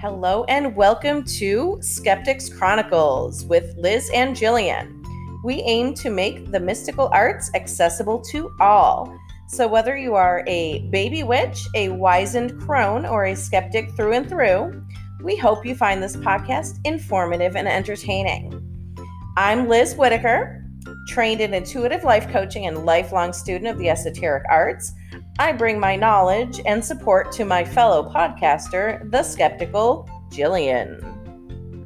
Hello and welcome to Skeptics Chronicles with Liz and Jillian. We aim to make the mystical arts accessible to all. So, whether you are a baby witch, a wizened crone, or a skeptic through and through, we hope you find this podcast informative and entertaining. I'm Liz Whitaker, trained in intuitive life coaching and lifelong student of the esoteric arts. I bring my knowledge and support to my fellow podcaster, the skeptical Jillian.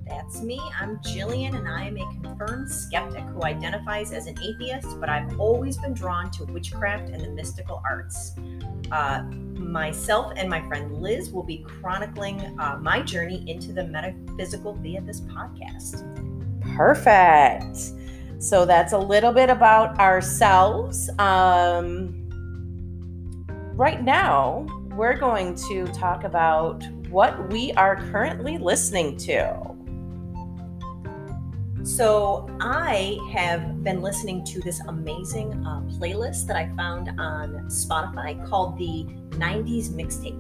That's me. I'm Jillian, and I am a confirmed skeptic who identifies as an atheist, but I've always been drawn to witchcraft and the mystical arts. Uh, myself and my friend Liz will be chronicling uh, my journey into the metaphysical via this podcast. Perfect. So that's a little bit about ourselves. Um, right now, we're going to talk about what we are currently listening to. So, I have been listening to this amazing uh, playlist that I found on Spotify called the 90s Mixtape.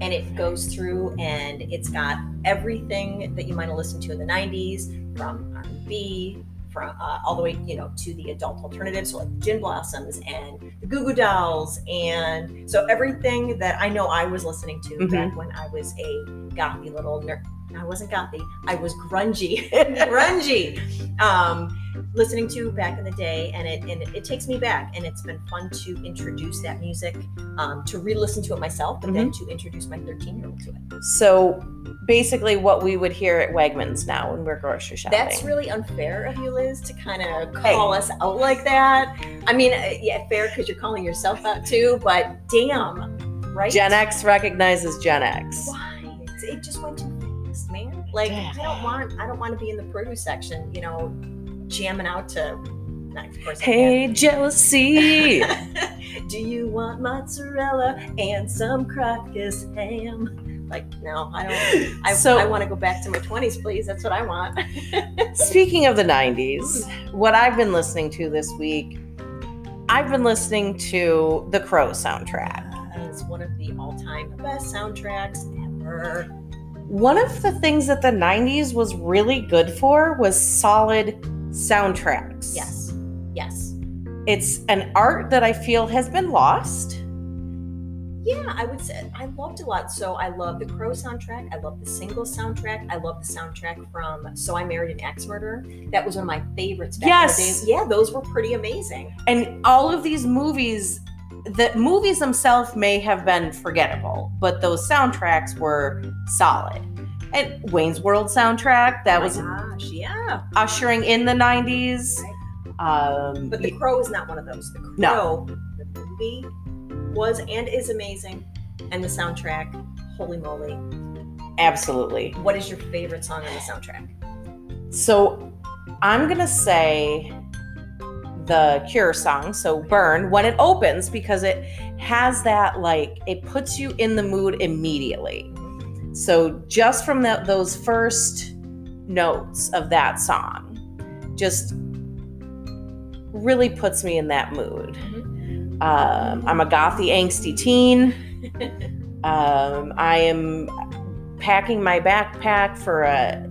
And it goes through and it's got everything that you might have listened to in the 90s from R&B, from uh, all the way, you know, to the adult alternatives, so like Gin Blossoms and the Goo Goo Dolls, and so everything that I know I was listening to Mhm. back when I was a gothy little nerd. I wasn't gothy. I was grungy, grungy. Um, listening to back in the day, and it and it, takes me back, and it's been fun to introduce that music, um, to re-listen to it myself, but then to introduce my 13-year-old to it. So, basically, what we would hear at Wegmans now when we're grocery shopping. That's really unfair of you, Liz, to kind of Hey. call us out like that. I mean, uh, yeah, fair because you're calling yourself out too, but damn, right? Gen X recognizes Gen X. Why? It just went too fast, man. Like, I don't want, I don't want to be in the produce section, you know, jamming out to. Not, of course, Hey, jealousy. Do you want mozzarella and some crocus ham? Like, no, I don't. I, So- I want to go back to my 20s, please. That's what I want. Speaking of the 90s, mm. what I've been listening to this week, I've been listening to the Crow soundtrack. It's one of the all-time best soundtracks ever. One of the things that the 90s was really good for was solid soundtracks. Yes, yes, It's an art that I feel has been lost. yeah. I would say I loved a lot. So I love the Crow soundtrack. I love the single soundtrack. I love the soundtrack from "So I Married an Axe Murderer." That was one of my favorites. Back Yes. in the days. yeah, those were pretty amazing. And all of these movies, the movies themselves may have been forgettable, but those soundtracks were solid. And Wayne's World soundtrack, that Oh was gosh, yeah. ushering in the 90s. Um, But The Crow is not one of those. The Crow, No. the movie, was and is amazing, and the soundtrack, holy moly! absolutely. What is your favorite song on the soundtrack? So I'm going to say the Cure song, so Burn, when it opens, because it has that, like, it puts you in the mood immediately. So just from the, those first notes of that song, just really puts me in that mood. Um, I'm a gothy, angsty teen. Um, I am packing my backpack for a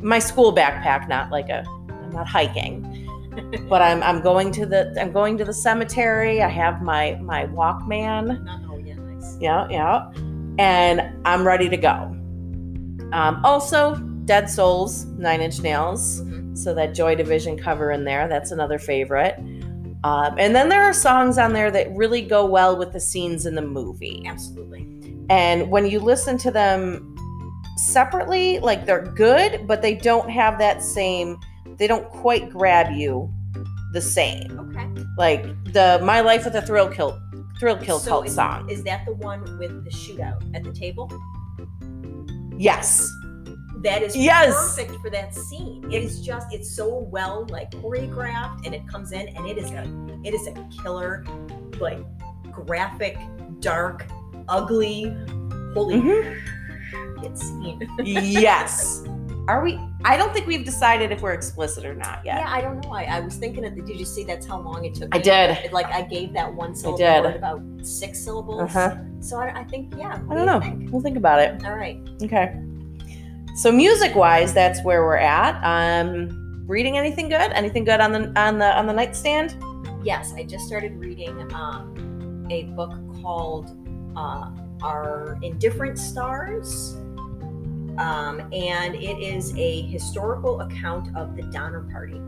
my school backpack, not like a I'm not hiking, but I'm I'm going to the I'm going to the cemetery. I have my my Walkman. Oh yeah, nice. Yeah, yeah, and I'm ready to go. Um, also, Dead Souls, Nine Inch Nails. So that Joy Division cover in there, that's another favorite. Um, and then there are songs on there that really go well with the scenes in the movie. Absolutely. And when you listen to them separately, like they're good, but they don't have that same, they don't quite grab you the same. Okay. Like the My Life with a Thrill Kill Thrill Kill So Cult is, song. Is that the one with the shootout at the table? yes. That is Yes. perfect for that scene. It is just it's so well like choreographed and it comes in and it is a it is a killer, like graphic, dark, ugly, holy Mhm. shit scene. yes. Are we I don't think we've decided if we're explicit or not yet. Yeah, I don't know. I, I was thinking of the. Did you see that's how long it took? I me? did. It, like I gave that one syllable did. word about six syllables. Uh-huh. So I, I think yeah. I do don't you know. think? We'll think about it. All right. Okay. So music wise, that's where we're at. Um reading anything good? Anything good on the on the on the nightstand? Yes, I just started reading um, a book called uh, "Our Indifferent Stars," um, and it is a historical account of the Donner Party.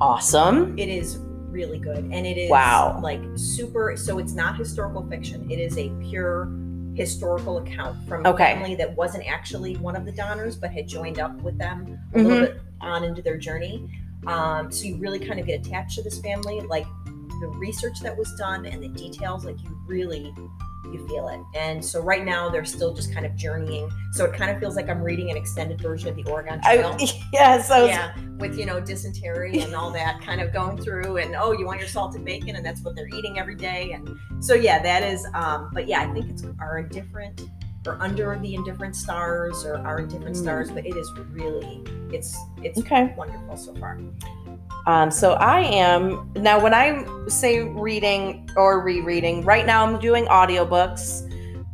Awesome. It is really good, and it is Wow. like super. So it's not historical fiction; it is a pure historical account from a family that wasn't actually one of the Donners, but had joined up with them a Mhm. little bit on into their journey. Um, so you really kind of get attached to this family, like the research that was done and the details, like you really you feel it. And so right now they're still just kind of journeying. So it kind of feels like I'm reading an extended version of the Oregon Trail. I, yes, I was, yeah, with you know dysentery and all that kind of going through, and oh, you want your salted bacon, and that's what they're eating every day, and so yeah, that is. Um, but yeah, I think it's our indifferent or under the indifferent stars or our indifferent Mm. stars, but it is really it's it's Okay. wonderful so far. Um, so I am now when I say reading or rereading, right now I'm doing audiobooks.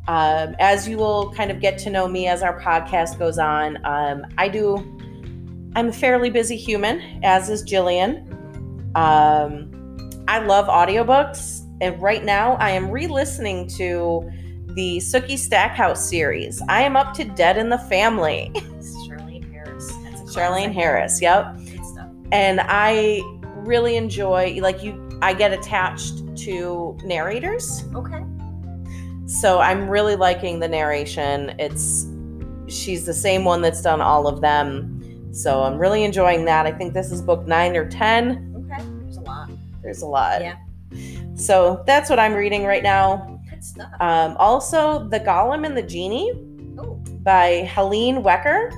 Um, as you will kind of get to know me as our podcast goes on, um, I do. I'm a fairly busy human, as is Jillian. Um, I love audiobooks, and right now I am re-listening to the Sookie Stackhouse series. I am up to Dead in the Family. It's Charlaine Harris. That's Charlaine. Harris. Yep. And I really enjoy like you I get attached to narrators. Okay. So I'm really liking the narration. It's she's the same one that's done all of them. So I'm really enjoying that. I think this is book 9 or 10. Okay. There's a lot. There's a lot. Yeah. So that's what I'm reading right now. Good stuff. Um, also, The Golem and the Genie oh. by Helene Wecker.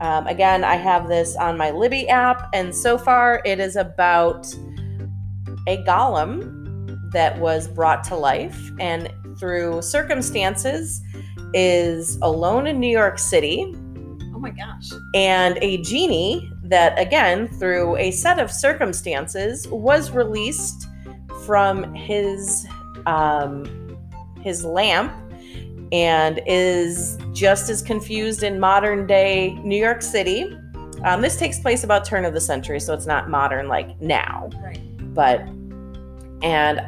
Um, again, I have this on my Libby app, and so far it is about a golem that was brought to life and through circumstances is alone in New York City Oh my gosh. and a genie that again through a set of circumstances was released from his um, his lamp and is just as confused in modern day New York City. Um, this takes place about turn of the century, so it's not modern like now Right. but and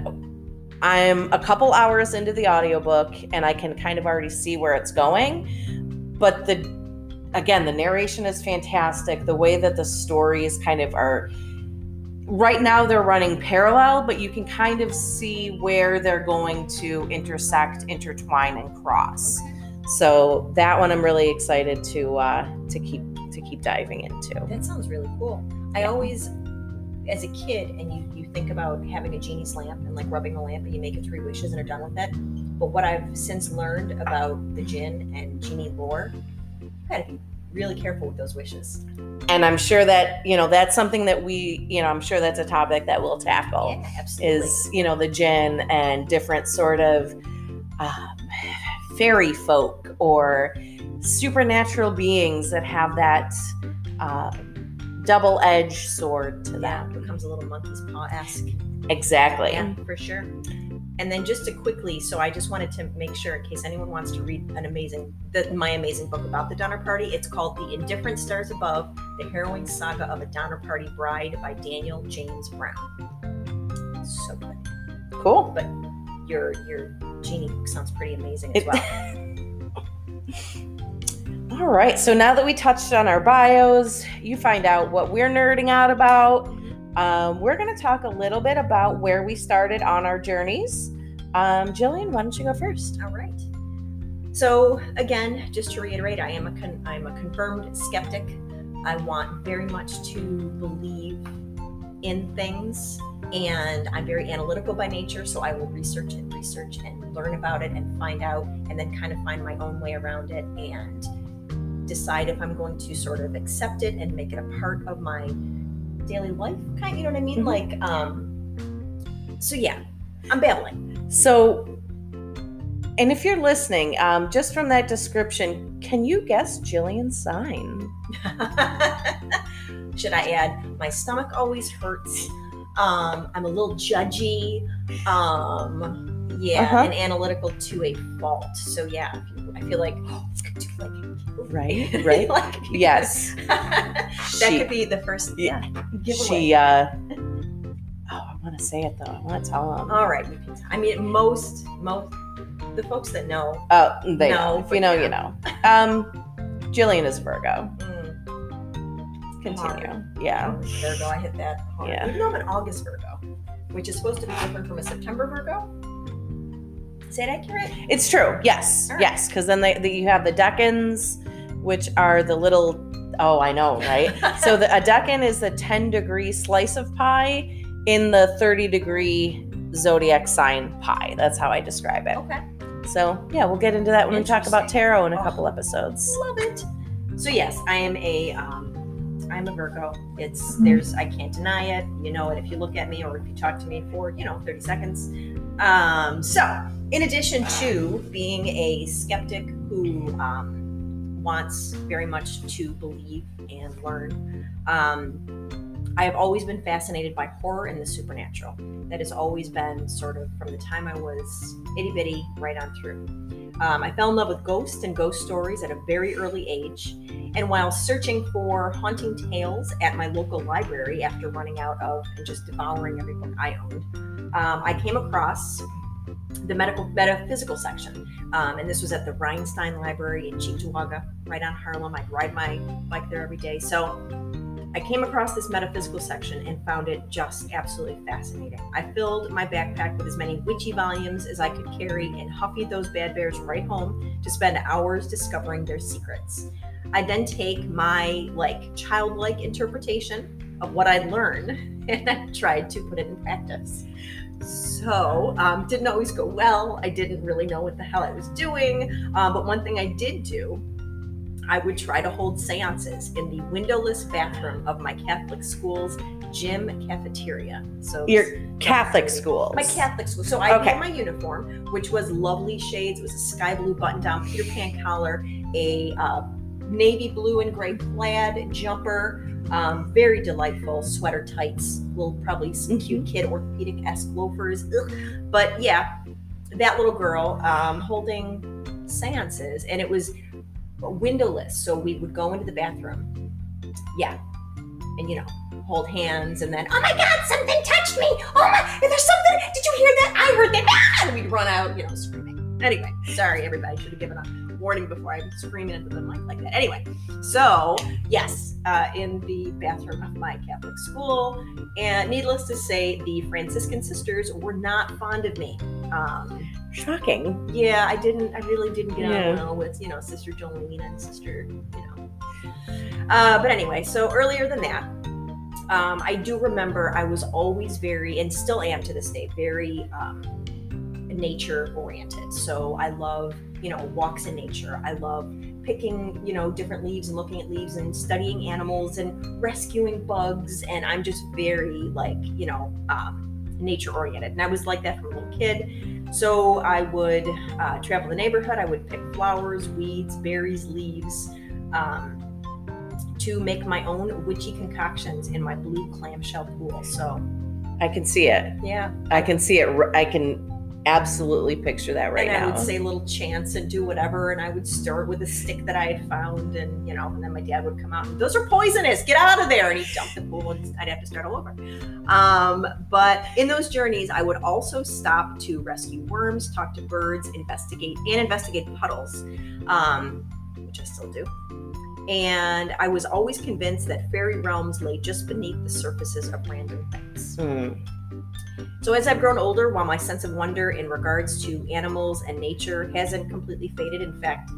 I'm a couple hours into the audiobook and I can kind of already see where it's going. But the again, the narration is fantastic. The way that the stories kind of are right now they're running parallel, but you can kind of see where they're going to intersect, intertwine, and cross. So that one I'm really excited to uh to keep to keep diving into. That sounds really cool. I always, as a kid, and you you think about having a genie's lamp and like rubbing the lamp and you make it three wishes and are done with it. But what I've since learned about the jinn and genie lore, gotta be really careful with those wishes. and i'm sure that you know that's something that we you know i'm sure that's a topic that we'll tackle Yeah, is you know the jinn and different sort of um, fairy folk or supernatural beings that have that um, double-edged sword to yeah, them becomes a little monkey's paw esque. exactly Yeah, for sure. And then just to quickly, so I just wanted to make sure in case anyone wants to read an amazing, the, my amazing book about the Donner Party, it's called The Indifferent Stars Above: The Harrowing Saga of a Donner Party Bride by Daniel James Brown. So good. cool But your your genie book sounds pretty amazing as well. all right so now that we touched on our bios you find out what we're nerding out about um, we're going to talk a little bit about where we started on our journeys um, jillian why don't you go first All right. So again, just to reiterate, I am a con- I'm a confirmed skeptic. I want very much to believe in things, and I'm very analytical by nature. So I will research and research and learn about it and find out, and then kind of find my own way around it and decide if I'm going to sort of accept it and make it a part of my daily life. Kind, you know what I mean? Mhm. Like, um. So yeah, I'm babbling. So, And if you're listening, um, just from that description, can you guess Jillian's sign? Should I add? My stomach always hurts. Um, I'm a little judgy. Um, yeah, Uh-huh. and analytical to a fault. So yeah, I feel like oh, it's good to like Right, right. like, Yes. that She- could be the first. Yeah, giveaway. She, uh, oh, I want to say it though. I want to tell them. All right, you can. I mean, most most the folks that know. Oh, they No, know. If you know, yeah. you know. Um, Jillian is Virgo. mm, Continue. Yeah. Virgo, I hit that hard. Yeah. Even though I'm an August Virgo, which is supposed to be different from a September Virgo. Is that accurate? It's true. Yes. Right. Yes. Because then they, the, you have the Decans, which are the little. Oh, I know, right? so the, a Decan is the 10 degree slice of pie in the 30 degree zodiac sign pie. That's how I describe it. okay. So yeah, we'll get into that when we talk about tarot in a Oh. couple episodes. Love it. So yes, I am a um I'm a Virgo. It's Mhm. there's I can't deny it. You know it if you look at me or if you talk to me for, you know, 30 seconds. Um so in addition to being a skeptic who um wants very much to believe and learn, um I have always been fascinated by horror and the supernatural. That has always been sort of from the time I was itty bitty right on through. Um, I fell in love with ghosts and ghost stories at a very early age. And while searching for haunting tales at my local library after running out of and just devouring every book I owned, um, I came across the medical metaphysical section. Um, and this was at the Reinstein Library in Cheektowaga, right on Harlem. I'd ride my bike there every day. So I came across this metaphysical section and found it just absolutely fascinating. I filled my backpack with as many witchy volumes as I could carry and huffied those bad bears right home to spend hours discovering their secrets. I then take my like childlike interpretation of what I'd learned and I tried to put it in practice. So, um, didn't always go well. I didn't really know what the hell I was doing. Um, but one thing I did do I would try to hold seances in the windowless bathroom of my Catholic school's gym cafeteria. So Your Catholic school? my Catholic school. So I Okay. had my uniform, which was lovely shades. It was a sky blue button-down Peter Pan collar, a uh, navy blue and gray plaid jumper, um, very delightful sweater tights, little probably some cute kid orthopedic esque loafers. Ugh. But yeah, that little girl um, holding seances, and it was windowless. So we would go into the bathroom. Yeah. And you know, hold hands and then, oh my God, something touched me. Oh my, there's something. Did you hear that? I heard that. Ah! And we'd run out, you know, screaming. Anyway, sorry, everybody. Should have given a warning before I'm screaming into the mic like that. Anyway, so yes, uh, in the bathroom of my Catholic school. And needless to say, the Franciscan sisters were not fond of me. Um, Shocking. yeah, I didn't. I really didn't get Yeah. on well with you know Sister Jolene and Sister, you know. Uh, but anyway, so earlier than that, um, I do remember I was always very, and still am to this day, very um, nature oriented. So I love you know walks in nature. I love picking you know different leaves and looking at leaves and studying animals and rescuing bugs. And I'm just very like you know um, nature oriented. And I was like that from a little kid. So I would uh, travel the neighborhood. I would pick flowers, weeds, berries, leaves um, to make my own witchy concoctions in my blue clamshell pool. So I can see it. yeah, I can see it. i can absolutely picture that right now. and I now. would say little chants and do whatever, and I would stir it with a stick that I had found, and you know, and then my dad would come out and those are poisonous. Get out of there! And he'd dump the pool, and I'd have to start all over. Um, but in those journeys, I would also stop to rescue worms, talk to birds, investigate and investigate puddles, um, which I still do. And I was always convinced that fairy realms lay just beneath the surfaces of random things. Mm. So as I've grown older, while my sense of wonder in regards to animals and nature hasn't completely faded, in fact,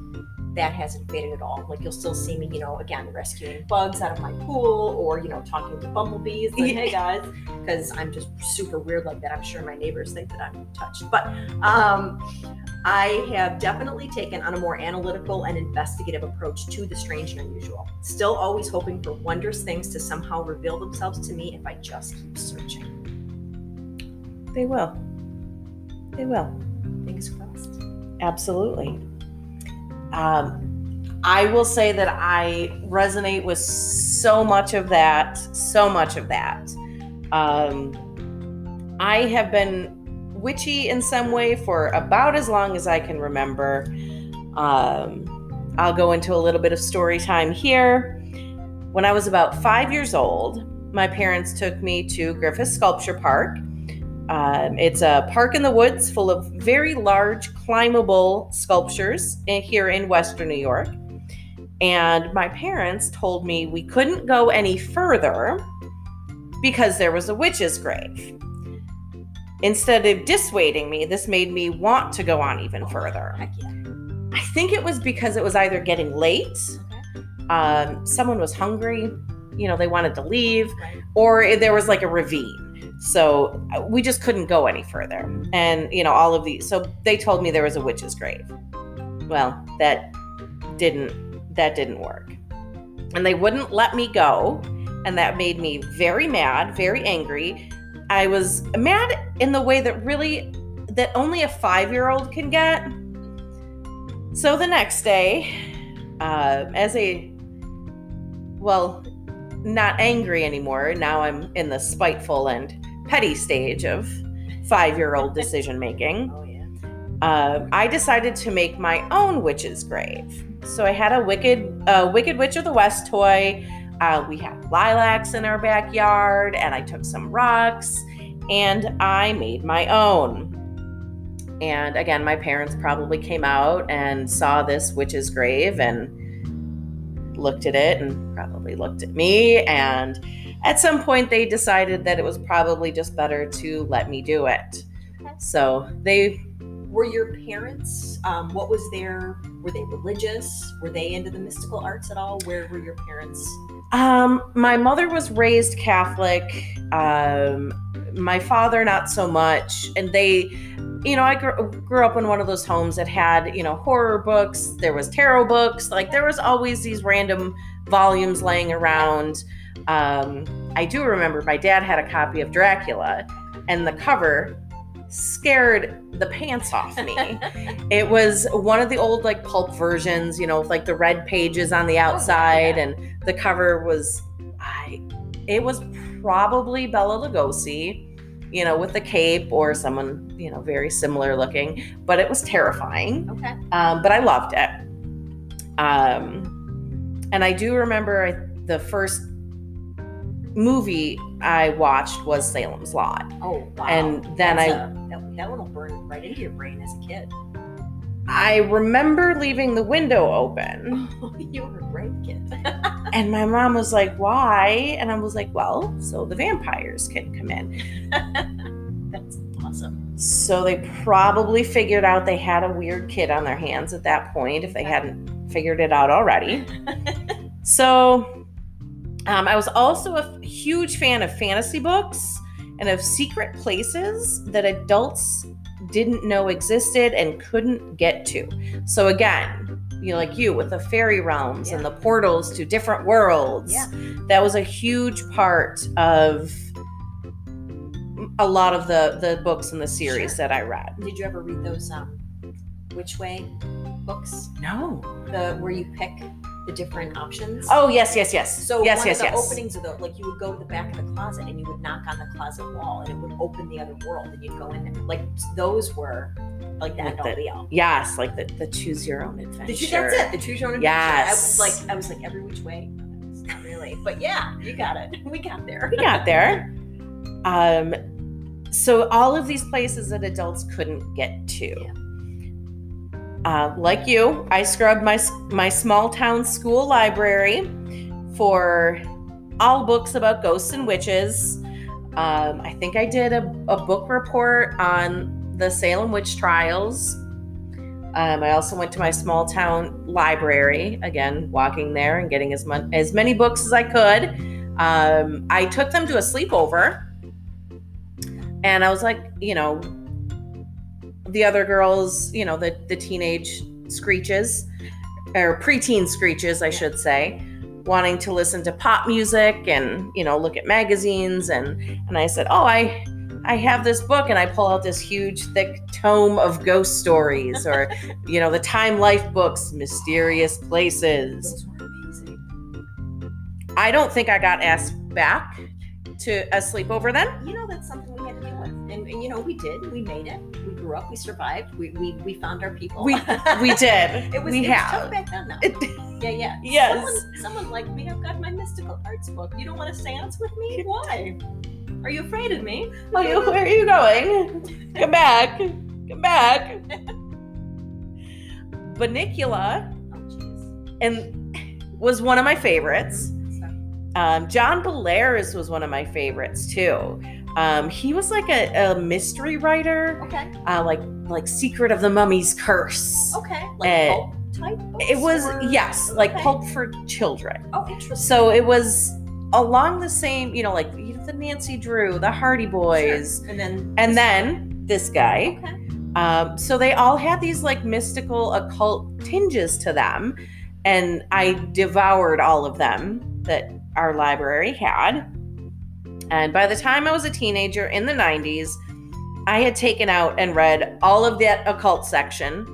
that hasn't faded at all. Like you'll still see me, you know, again rescuing bugs out of my pool, or you know, talking to bumblebees. Like, hey guys, because I'm just super weird like that. I'm sure my neighbors think that I'm touched, but um, I have definitely taken on a more analytical and investigative approach to the strange and unusual. Still, always hoping for wondrous things to somehow reveal themselves to me if I just keep searching. They will. They will. Fingers crossed. absolutely. Um, I will say that I resonate with so much of that, so much of that. Um, I have been witchy in some way for about as long as I can remember. Um, I'll go into a little bit of story time here. When I was about five years old, my parents took me to Griffis Sculpture Park. Um, it's a park in the woods full of very large, climbable sculptures here in Western New York. And my parents told me we couldn't go any further because there was a witch's grave. Instead of dissuading me, this made me want to go on even further. Yeah. I think it was because it was either getting late, um, someone was hungry, you know, they wanted to leave, or there was like a ravine. So uh, we just couldn't go any further. And, you know, all of these. So they told me there was a witch's grave. Well, that didn't that didn't work. And they wouldn't let me go, and that made me very mad, very angry. I was mad in the way that really that only a 5-year-old can get. So the next day, uh, as a well, not angry anymore. Now I'm in the spiteful and petty stage of five year old decision making. Oh yeah. Uh, I decided to make my own witch's grave. So I had a wicked, uh, Wicked Witch of the West toy. Uh, we had lilacs in our backyard, and I took some rocks and I made my own. And again, my parents probably came out and saw this witch's grave and looked at it and probably looked at me. And at some point, they decided that it was probably just better to let me do it. So they, Were your parents? Um, what was their? Were they religious? Were they into the mystical arts at all? Where were your parents? um, my mother was raised Catholic. Um, my father, not so much. And they, you know, I grew, grew up in one of those homes that had, you know, horror books. There was tarot books. Like there was always these random volumes laying around. Um, I do remember my dad had a copy of Dracula, and the cover scared the pants off me. it was one of the old like pulp versions, you know, with like the red pages on the outside, yeah. and the cover was, I, it was probably Bela Lugosi, you know, with the cape or someone, you know, very similar looking, but it was terrifying. Okay. Um, but I loved it. Um, and I do remember I, the first movie I watched was Salem's Lot. Oh wow. And then That's I- a- that, that one will burn right into your brain as a kid. I remember leaving the window open, you were a brave kid. and my mom was like, Why? And I was like, Well, so the vampires can come in. That's awesome. So they probably figured out they had a weird kid on their hands at that point if they hadn't figured it out already. So um, I was also a huge fan of fantasy books and of secret places that adults didn't know existed and couldn't get to. So again, you know, like you with the fairy realms and the portals to different worlds. Yeah. That was a huge part of a lot of the the books in the series Sure. that I read. Did you ever read those um, Which Way books? No. The where you pick the different options. Oh yes, yes, yes. So yes, one yes, of the yes. openings of the like you would go to the back of the closet and you would knock on the closet wall and it would open the other world and you'd go in there. Like those were like the Like the- be all. Yes, like the, the choose your own adventure. Did you, that's it. The choose your own adventure. I Yes. was like, I was like every which way. It's not really, but yeah, you got it. We got there. we got there. Um, so all of these places that adults couldn't get to. Uh, like you, I scrubbed my my small town school library for all books about ghosts and witches. Um, I think I did a, a book report on the Salem witch trials. Um, I also went to my small town library again, walking there and getting as much as many books as I could. Um, I took them to a sleepover, and I was like, you know, the other girls, you know, the the teenage screeches or preteen screeches, I should say, wanting to listen to pop music and you know look at magazines and and I said, oh, I I have this book and I pull out this huge, thick tome of ghost stories or, you know, the Time Life books, Mysterious Places. Those were amazing. I don't think I got asked back to uh, a sleepover then. You know, that's something we had to deal with. And, and you know, we did. We made it. We grew up. We survived. We we, we found our people. We we did. it was, we it was have. tough back then, though. yeah, yeah. Yes. Someone, someone like me, I've got my mystical arts book. You don't want to seance with me? Why? Are you afraid of me? Oh, you, where are you going? Come back. Come back. Bunnicula Oh, and was one of my favorites. Um, John Bellairs was one of my favorites too. Um, he was like a, a mystery writer, okay. uh, like like Secret of the Mummy's Curse. Okay. Like Uh, pulp type It was or- yes, like Okay. pulp for children. Oh, interesting. So it was along the same, you know, like the Nancy Drew, the Hardy Boys, Sure. And then. and then this guy. Okay. Um, so they all had these like mystical occult tinges to them, and I devoured all of them that our library had. And by the time I was a teenager in the 90s, I had taken out and read all of that occult section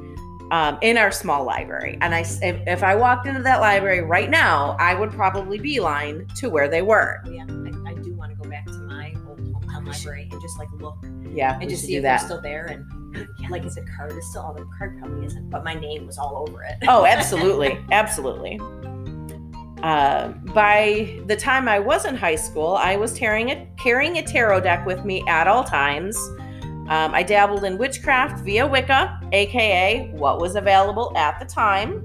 um, in our small library. And I, s- if, if I walked into that library right now, I would probably beeline to where they were. Yeah. I, I do want to go back to my old hometown library and just like look Yeah, and just see do if they're still there. And like, is the card is still? Oh, the card probably isn't, but my name was all over it. Oh, absolutely, absolutely. Uh, by the time I was in high school, I was carrying a, carrying a tarot deck with me at all times. Um, I dabbled in witchcraft via Wicca, aka what was available at the time.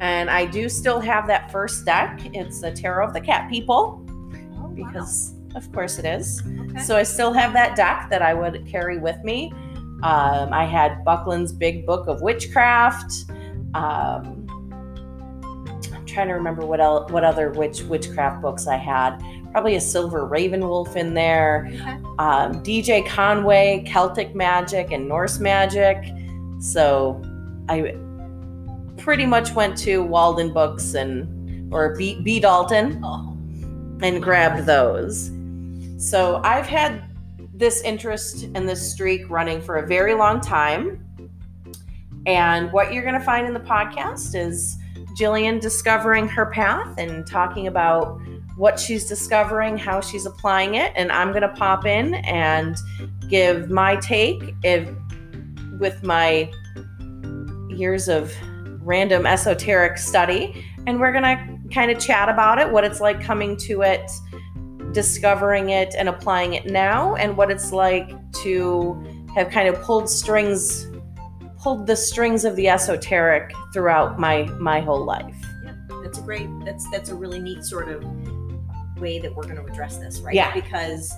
And I do still have that first deck. It's the Tarot of the Cat People, Oh, wow. because of course it is. Okay. So I still have that deck that I would carry with me. Um, I had Buckland's Big Book of Witchcraft. Um, trying to remember what else, what other witch witchcraft books I had. Probably a Silver RavenWolf in there. okay. Um, DJ Conway, Celtic Magic, and Norse Magic. So I pretty much went to Waldenbooks and or B, B Dalton Oh, and grabbed those. So I've had this interest and this streak running for a very long time. And what you're going to find in the podcast is Jillian discovering her path and talking about what she's discovering, how she's applying it. And I'm going to pop in and give my take if, with my years of random esoteric study. And we're going to kind of chat about it, what it's like coming to it, discovering it, and applying it now, and what it's like to have kind of pulled strings, pulled the strings of the esoteric throughout my my whole life. Yeah, that's a great. That's that's a really neat sort of way that we're going to address this, right? Yeah. Because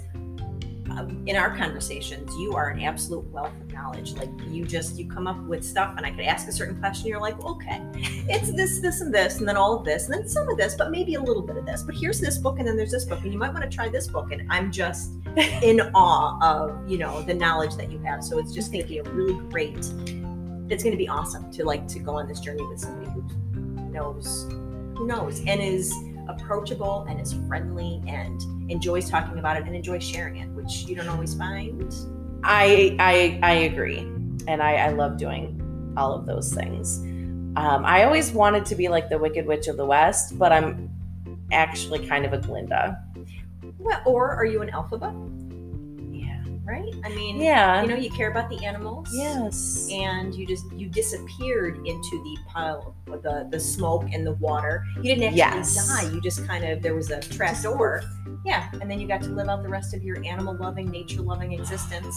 um, in our conversations, you are an absolute wealth of knowledge. Like you just you come up with stuff, and I could ask a certain question. You're like, okay, it's this, this, and this, and then all of this, and then some of this, but maybe a little bit of this. But here's this book, and then there's this book, and you might want to try this book. And I'm just in awe of you know the knowledge that you have. So it's just going to be a really great. It's going to be awesome to like to go on this journey with somebody who knows who knows and is approachable and is friendly and enjoys talking about it and enjoys sharing it, which you don't always find. I I I agree, and I I love doing all of those things. Um, I always wanted to be like the Wicked Witch of the West, but I'm actually kind of a Glinda. Well, or are you an alphabet? Right? I mean, Yeah. you know, you care about the animals. yes. And you just you disappeared into the pile of the the smoke and the water. You didn't actually Yes. die. You just kind of there was a trap door. Yeah, and then you got to live out the rest of your animal loving, nature loving existence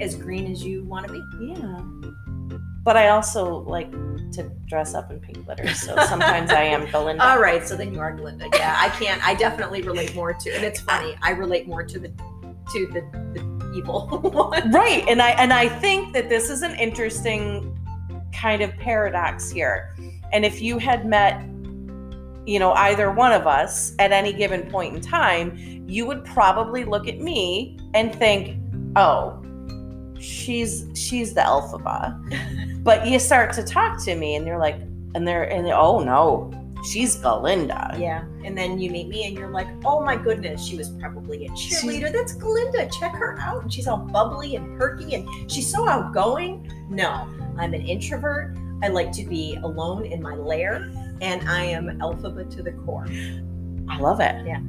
as green as you want to be. Yeah. But I also like to dress up in pink glitter, so sometimes I am Belinda. All right, so then you are Glinda. Yeah, I can't. I definitely relate more to, and it's funny. I relate more to the to the, the Right, and I and I think that this is an interesting kind of paradox here. And if you had met you know either one of us at any given point in time, you would probably look at me and think, "Oh, she's she's the Elphaba." but you start to talk to me and you're like and they're and they oh no. She's Galinda. Yeah. And then you meet me and you're like, oh my goodness, she was probably a cheerleader. That's Galinda. Check her out. And she's all bubbly and perky and she's so outgoing. No, I'm an introvert. I like to be alone in my lair and I am Elphaba to the core. I love it. Yeah.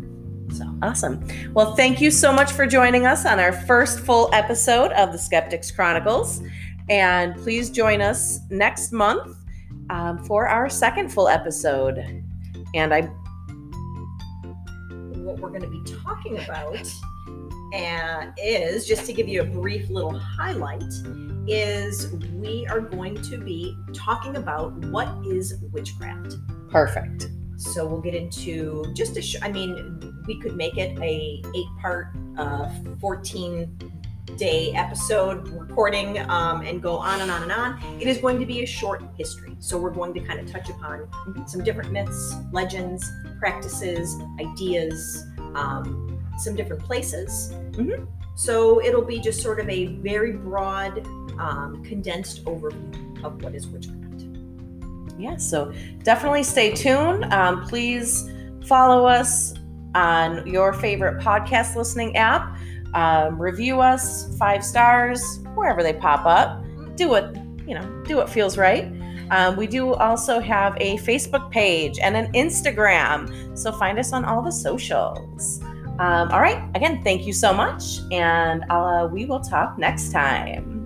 So Awesome. Well, thank you so much for joining us on our first full episode of the Skeptics Chronicles. And please join us next month um, for our second full episode. And I, what we're going to be talking about uh, is just to give you a brief little highlight is we are going to be talking about what is witchcraft perfect. so we'll get into just a sh- i mean we could make it a eight part uh, 14 day episode recording um, and go on and on and on it is going to be a short history so we're going to kind of touch upon some different myths legends practices ideas um, some different places Mhm. so it'll be just sort of a very broad um, condensed overview of what is witchcraft Yeah, so definitely stay tuned. Um, please follow us on your favorite podcast listening app. Um, review us five stars wherever they pop up. Do what you know. Do what feels right. Um, we do also have a Facebook page and an Instagram, so find us on all the socials. Um, all right. Again, thank you so much, and uh, we will talk next time.